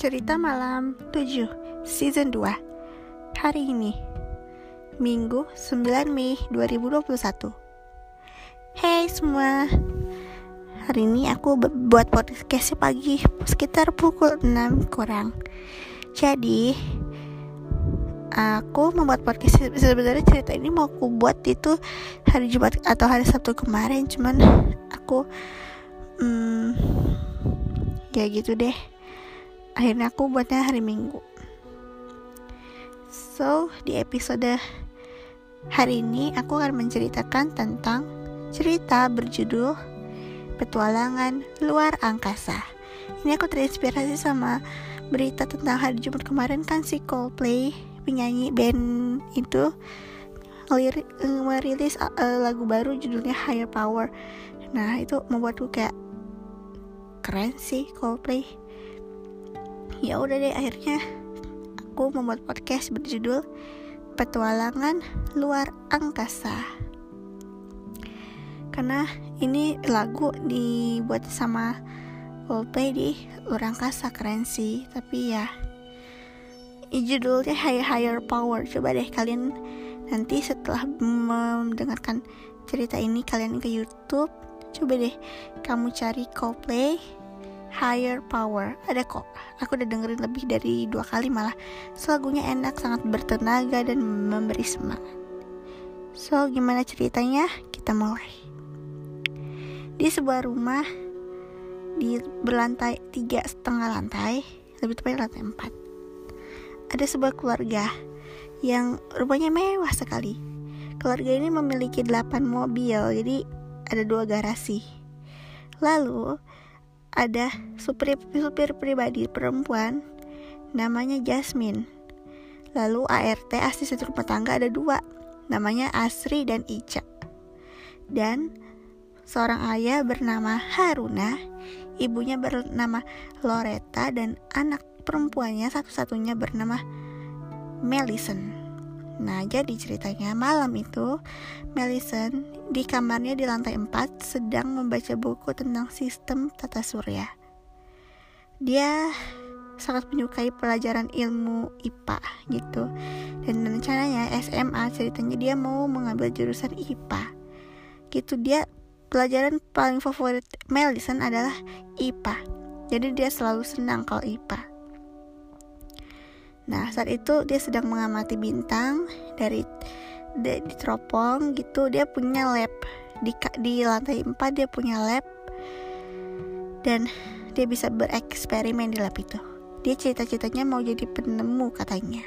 Cerita Malam 7 Season 2 Hari ini Minggu 9 Mei 2021 Hey semua. Hari ini aku buat podcast pagi Sekitar pukul 6 kurang. Jadi Aku membuat podcast Sebenarnya cerita ini mau aku buat itu Hari Jumat atau hari Sabtu kemarin. Cuman aku hmm, Ya gitu deh akhirnya aku buatnya hari minggu. So di episode hari ini aku akan menceritakan tentang cerita berjudul petualangan luar angkasa. Ini aku terinspirasi sama berita tentang hari Jumat kemarin kan si Coldplay penyanyi band itu merilis uh, lagu baru judulnya Higher Power. Nah itu membuatku kayak keren sih Coldplay ya udah deh akhirnya aku membuat podcast berjudul petualangan luar angkasa. Karena ini lagu dibuat sama Coldplay di luar angkasa keren sih. Tapi ya judulnya Higher Higher Power. Coba deh kalian nanti setelah mendengarkan cerita ini kalian ke YouTube. Coba deh kamu cari Coldplay Higher Power. Ada kok. Aku udah dengerin lebih dari dua kali malah. So lagunya enak sangat bertenaga dan memberi semangat. So gimana ceritanya? Kita mulai. Di sebuah rumah di berlantai tiga setengah lantai lebih tepatnya lantai empat ada sebuah keluarga yang rumahnya mewah sekali. Keluarga ini memiliki delapan mobil jadi ada dua garasi. Lalu ada supir, supir pribadi perempuan namanya Jasmine. Lalu ART asisten rumah tangga ada dua, namanya Asri dan Ica. Dan seorang ayah bernama Haruna, ibunya bernama Loretta dan anak perempuannya satu-satunya bernama Melison. Nah, jadi ceritanya malam itu Melison di kamarnya di lantai 4 sedang membaca buku tentang sistem tata surya. Dia sangat menyukai pelajaran ilmu IPA gitu. Dan rencananya SMA ceritanya dia mau mengambil jurusan IPA. Gitu dia pelajaran paling favorit Melison adalah IPA. Jadi dia selalu senang kalau IPA. Nah, saat itu dia sedang mengamati bintang dari di, di teropong gitu. Dia punya lab di di lantai 4 dia punya lab dan dia bisa bereksperimen di lab itu. Dia cita-citanya mau jadi penemu katanya.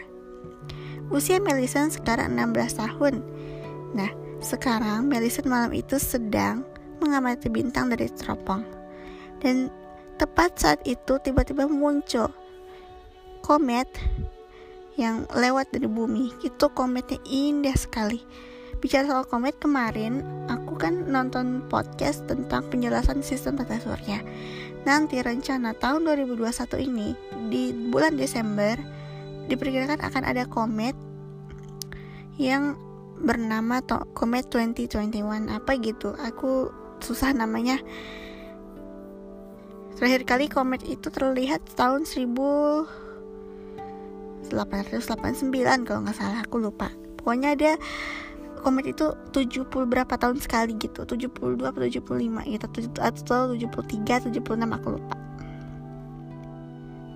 Usia Melison sekarang 16 tahun. Nah, sekarang Melison malam itu sedang mengamati bintang dari teropong. Dan tepat saat itu tiba-tiba muncul komet yang lewat dari bumi. Itu kometnya indah sekali. Bicara soal komet kemarin aku kan nonton podcast tentang penjelasan sistem tata surya. Nanti rencana tahun 2021 ini di bulan Desember diperkirakan akan ada komet yang bernama to komet 2021 apa gitu? Aku susah namanya. Terakhir kali komet itu terlihat tahun 1000 889 kalau nggak salah aku lupa. Pokoknya ada komet itu 70 berapa tahun sekali gitu 72 atau 75 gitu atau 73 76 aku lupa.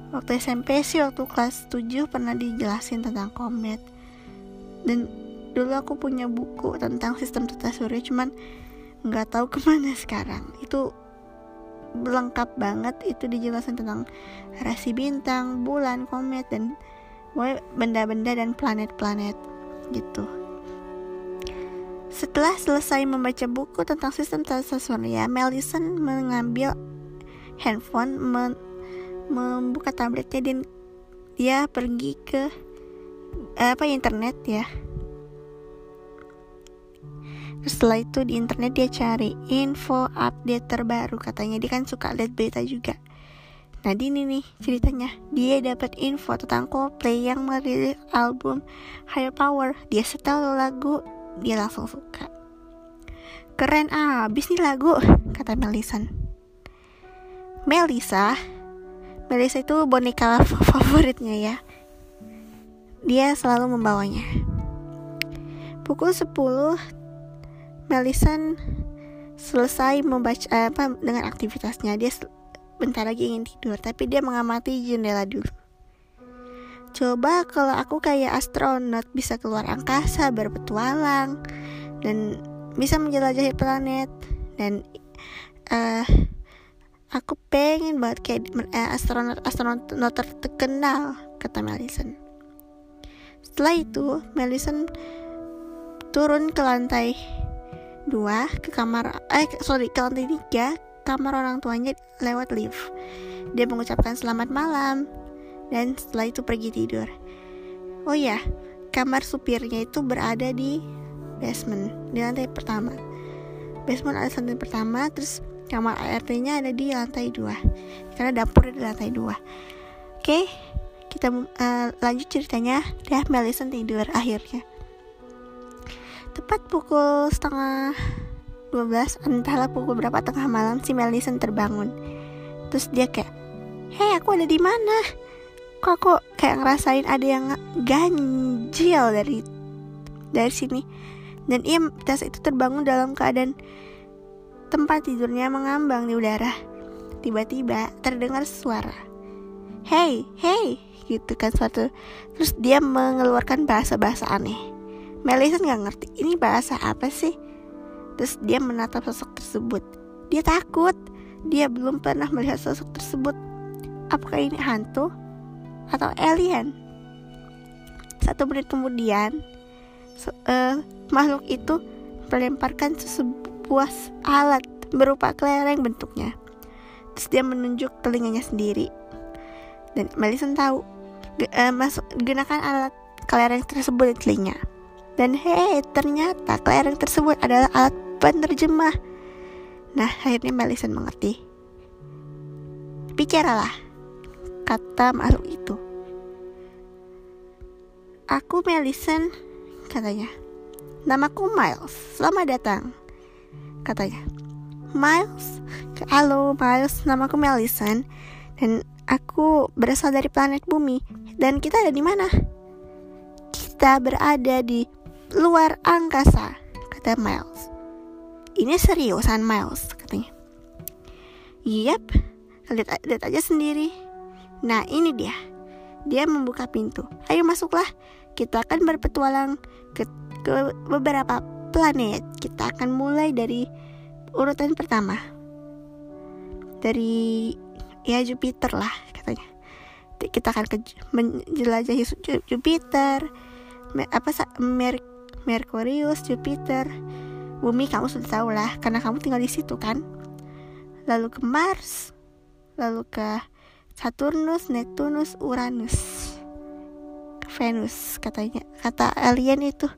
Waktu SMP sih waktu kelas 7 pernah dijelasin tentang komet. Dan dulu aku punya buku tentang sistem tata surya cuman nggak tahu ke mana sekarang. Itu lengkap banget itu dijelasin tentang rasi bintang, bulan, komet dan benda-benda dan planet-planet gitu. Setelah selesai membaca buku tentang sistem tata surya, Melison mengambil handphone, men membuka tabletnya dan dia pergi ke apa internet ya. setelah itu di internet dia cari info update terbaru katanya dia kan suka lihat berita juga. Nah ini nih ceritanya. Dia dapat info tentang Coldplay yang merilis album Higher Power. Dia setel lagu Dia langsung suka. Keren abis nih lagu Kata Melison Melisa Melissa itu boneka favoritnya ya. Dia selalu membawanya. Pukul 10 Melissa selesai membaca apa dengan aktivitasnya. Dia bentar lagi ingin tidur tapi dia mengamati jendela dulu coba kalau aku kayak astronot bisa keluar angkasa berpetualang dan bisa menjelajahi planet dan uh, Aku pengen banget kayak eh, astronot astronot terkenal kata Melison. Setelah itu Melison turun ke lantai dua ke kamar eh sorry ke lantai tiga kamar orang tuanya lewat lift. Dia mengucapkan selamat malam dan setelah itu pergi tidur. Oh ya, kamar supirnya itu berada di basement di lantai pertama. Basement ada lantai pertama, terus kamar ART-nya ada di lantai 2 karena dapur di lantai 2 oke kita uh, lanjut ceritanya dah Melison tidur akhirnya tepat pukul setengah 12 entahlah pukul berapa tengah malam si Melison terbangun terus dia kayak hei aku ada di mana kok aku kayak ngerasain ada yang ganjil dari dari sini dan ia pada itu terbangun dalam keadaan Tempat tidurnya mengambang di udara. Tiba-tiba terdengar suara. Hey, hey, gitu kan suatu. Terus dia mengeluarkan bahasa-bahasa aneh. Melissa nggak ngerti ini bahasa apa sih. Terus dia menatap sosok tersebut. Dia takut. Dia belum pernah melihat sosok tersebut. Apakah ini hantu atau alien? Satu menit kemudian, uh, makhluk itu melemparkan sebuah alat berupa kelereng bentuknya. Terus dia menunjuk telinganya sendiri. Dan Melison tahu uh, masuk gunakan alat kelereng tersebut di telinga. Dan hei, ternyata kelereng tersebut adalah alat penerjemah. Nah, akhirnya Melison mengerti. Bicaralah, kata makhluk itu. Aku Melison, katanya. Namaku Miles, selamat datang katanya. Miles, halo Miles, nama aku Melison dan aku berasal dari planet bumi dan kita ada di mana? Kita berada di luar angkasa, kata Miles. Ini seriusan Miles, katanya. Yap, lihat, lihat aja sendiri. Nah ini dia, dia membuka pintu. Ayo masuklah, kita akan berpetualang ke, ke beberapa planet. Kita akan mulai dari urutan pertama. Dari ya Jupiter lah katanya. Kita akan ke menjelajahi Jupiter, apa Mer Merkurius, Jupiter, Bumi kamu sudah tahu lah karena kamu tinggal di situ kan. Lalu ke Mars, lalu ke Saturnus, Neptunus, Uranus, ke Venus katanya. Kata alien itu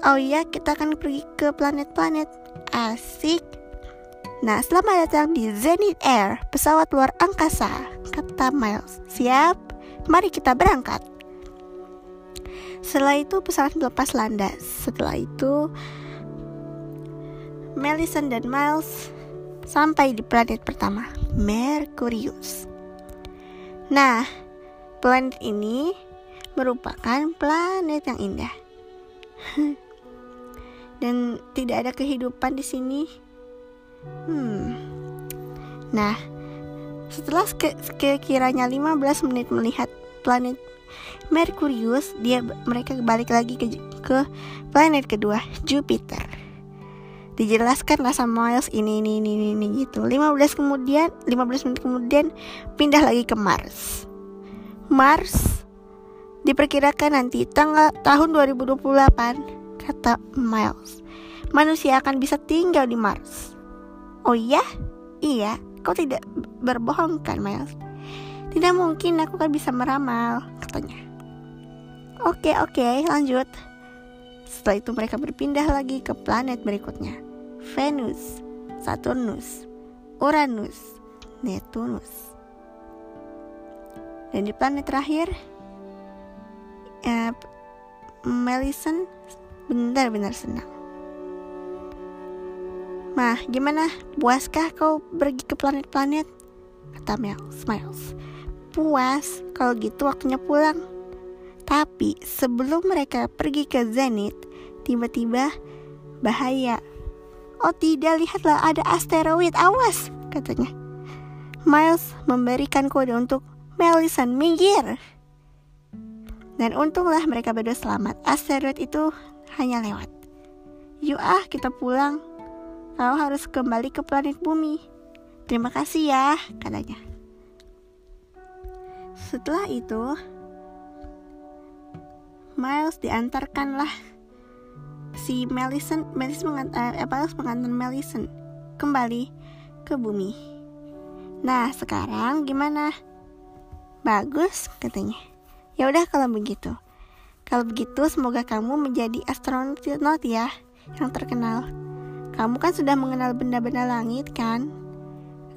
Oh iya, kita akan pergi ke planet-planet. Asik. Nah, selamat datang di Zenith Air, pesawat luar angkasa, kata Miles. Siap? Mari kita berangkat. Setelah itu pesawat lepas landas. Setelah itu Melison dan Miles sampai di planet pertama, Merkurius. Nah, planet ini merupakan planet yang indah. dan tidak ada kehidupan di sini. Hmm. Nah, setelah sekiranya 15 menit melihat planet Merkurius, dia mereka balik lagi ke, ke planet kedua, Jupiter. Dijelaskan sama Miles ini ini ini ini gitu. 15 kemudian, 15 menit kemudian pindah lagi ke Mars. Mars diperkirakan nanti tanggal tahun 2028 kata Miles. Manusia akan bisa tinggal di Mars. Oh iya? Iya, kau tidak berbohong kan Miles? Tidak mungkin aku kan bisa meramal, katanya. Oke, oke, lanjut. Setelah itu mereka berpindah lagi ke planet berikutnya. Venus, Saturnus, Uranus, Neptunus. Dan di planet terakhir, uh, Melison benar-benar senang. Mah, gimana? Puaskah kau pergi ke planet-planet? Kata Mel, Smiles. Puas, kalau gitu waktunya pulang. Tapi sebelum mereka pergi ke Zenith, tiba-tiba bahaya. Oh tidak, lihatlah ada asteroid, awas, katanya. Miles memberikan kode untuk Melison minggir. Dan untunglah mereka berdua selamat. Asteroid itu hanya lewat. Yuk ah, kita pulang. Kau harus kembali ke planet bumi. Terima kasih ya, katanya. Setelah itu, Miles diantarkanlah si Melison, Melison mengantar, eh, Miles mengantar Melison kembali ke bumi. Nah, sekarang gimana? Bagus, katanya. Ya udah kalau begitu. Kalau begitu, semoga kamu menjadi astronot ya yang terkenal. Kamu kan sudah mengenal benda-benda langit kan?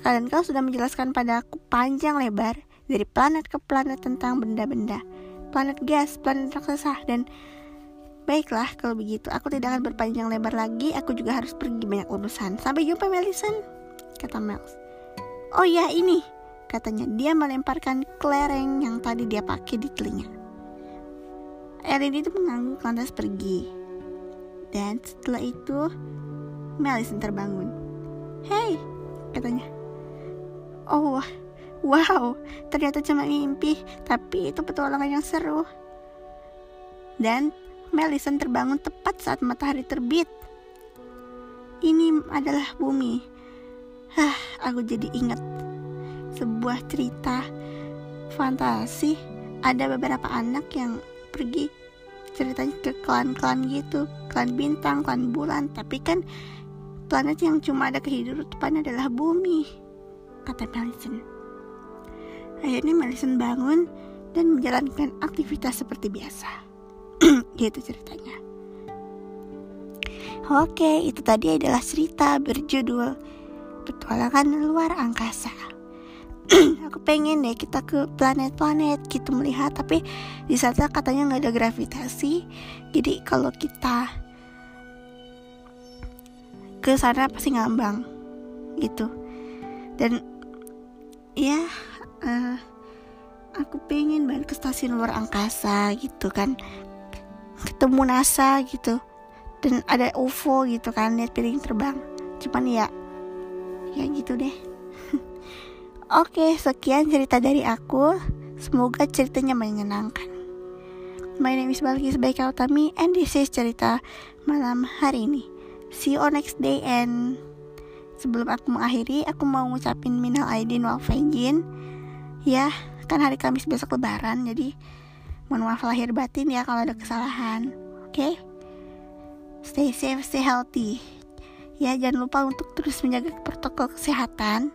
Kalian kau sudah menjelaskan padaku panjang lebar dari planet ke planet tentang benda-benda, planet gas, planet raksasa, dan baiklah kalau begitu aku tidak akan berpanjang lebar lagi. Aku juga harus pergi banyak urusan. Sampai jumpa Melison, kata Mels. Oh ya ini, katanya dia melemparkan kelereng yang tadi dia pakai di telinga. Erin itu mengangguk lantas pergi. Dan setelah itu Melison terbangun. Hei, katanya. Oh, wow, ternyata cuma mimpi, tapi itu petualangan yang seru. Dan Melison terbangun tepat saat matahari terbit. Ini adalah bumi. Hah, aku jadi ingat sebuah cerita fantasi. Ada beberapa anak yang pergi ceritanya ke klan-klan gitu, klan bintang, klan bulan, tapi kan planet yang cuma ada kehidupan adalah bumi, kata Melison. Akhirnya Melison bangun dan menjalankan aktivitas seperti biasa. gitu ceritanya. Oke, itu tadi adalah cerita berjudul Petualangan Luar Angkasa. aku pengen deh kita ke planet-planet gitu melihat tapi di sana katanya nggak ada gravitasi jadi kalau kita ke sana pasti ngambang gitu dan ya uh, aku pengen banget ke stasiun luar angkasa gitu kan. Ketemu NASA gitu. Dan ada UFO gitu kan lihat piring terbang. Cuman ya ya gitu deh. Oke sekian cerita dari aku. Semoga ceritanya menyenangkan. My name is Balkis Baika Utami and this is cerita malam hari ini. See you on next day and sebelum aku mengakhiri aku mau ngucapin minal aidin wal faizin ya kan hari Kamis besok lebaran jadi mohon maaf lahir batin ya kalau ada kesalahan oke okay? stay safe stay healthy ya jangan lupa untuk terus menjaga protokol kesehatan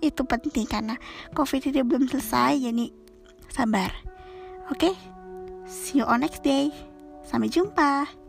itu penting karena covid ini belum selesai jadi sabar oke okay? see you on next day sampai jumpa